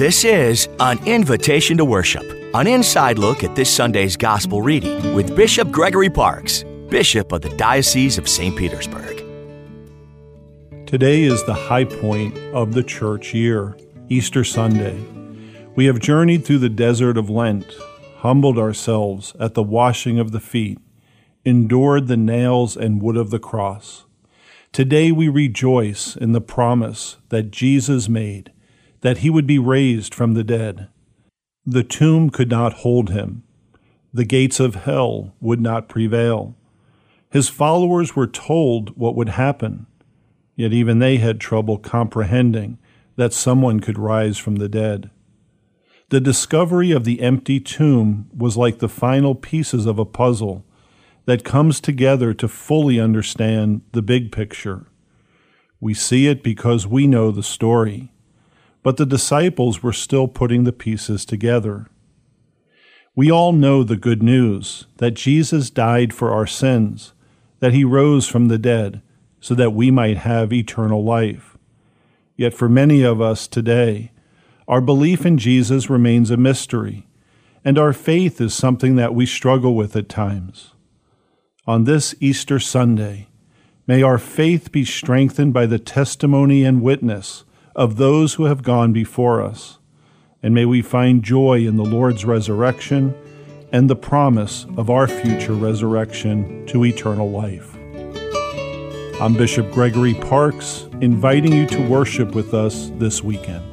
This is an invitation to worship, an inside look at this Sunday's gospel reading with Bishop Gregory Parks, Bishop of the Diocese of St. Petersburg. Today is the high point of the church year, Easter Sunday. We have journeyed through the desert of Lent, humbled ourselves at the washing of the feet, endured the nails and wood of the cross. Today we rejoice in the promise that Jesus made that he would be raised from the dead. The tomb could not hold him. The gates of hell would not prevail. His followers were told what would happen, yet even they had trouble comprehending that someone could rise from the dead. The discovery of the empty tomb was like the final pieces of a puzzle that comes together to fully understand the big picture. We see it because we know the story but the disciples were still putting the pieces together. We all know the good news that Jesus died for our sins, that he rose from the dead, so that we might have eternal life. Yet for many of us today, our belief in Jesus remains a mystery, and our faith is something that we struggle with at times. On this Easter Sunday, may our faith be strengthened by the testimony and witness of those who have gone before us. And may we find joy in the Lord's resurrection and the promise of our future resurrection to eternal life. I'm Bishop Gregory Parks, inviting you to worship with us this weekend.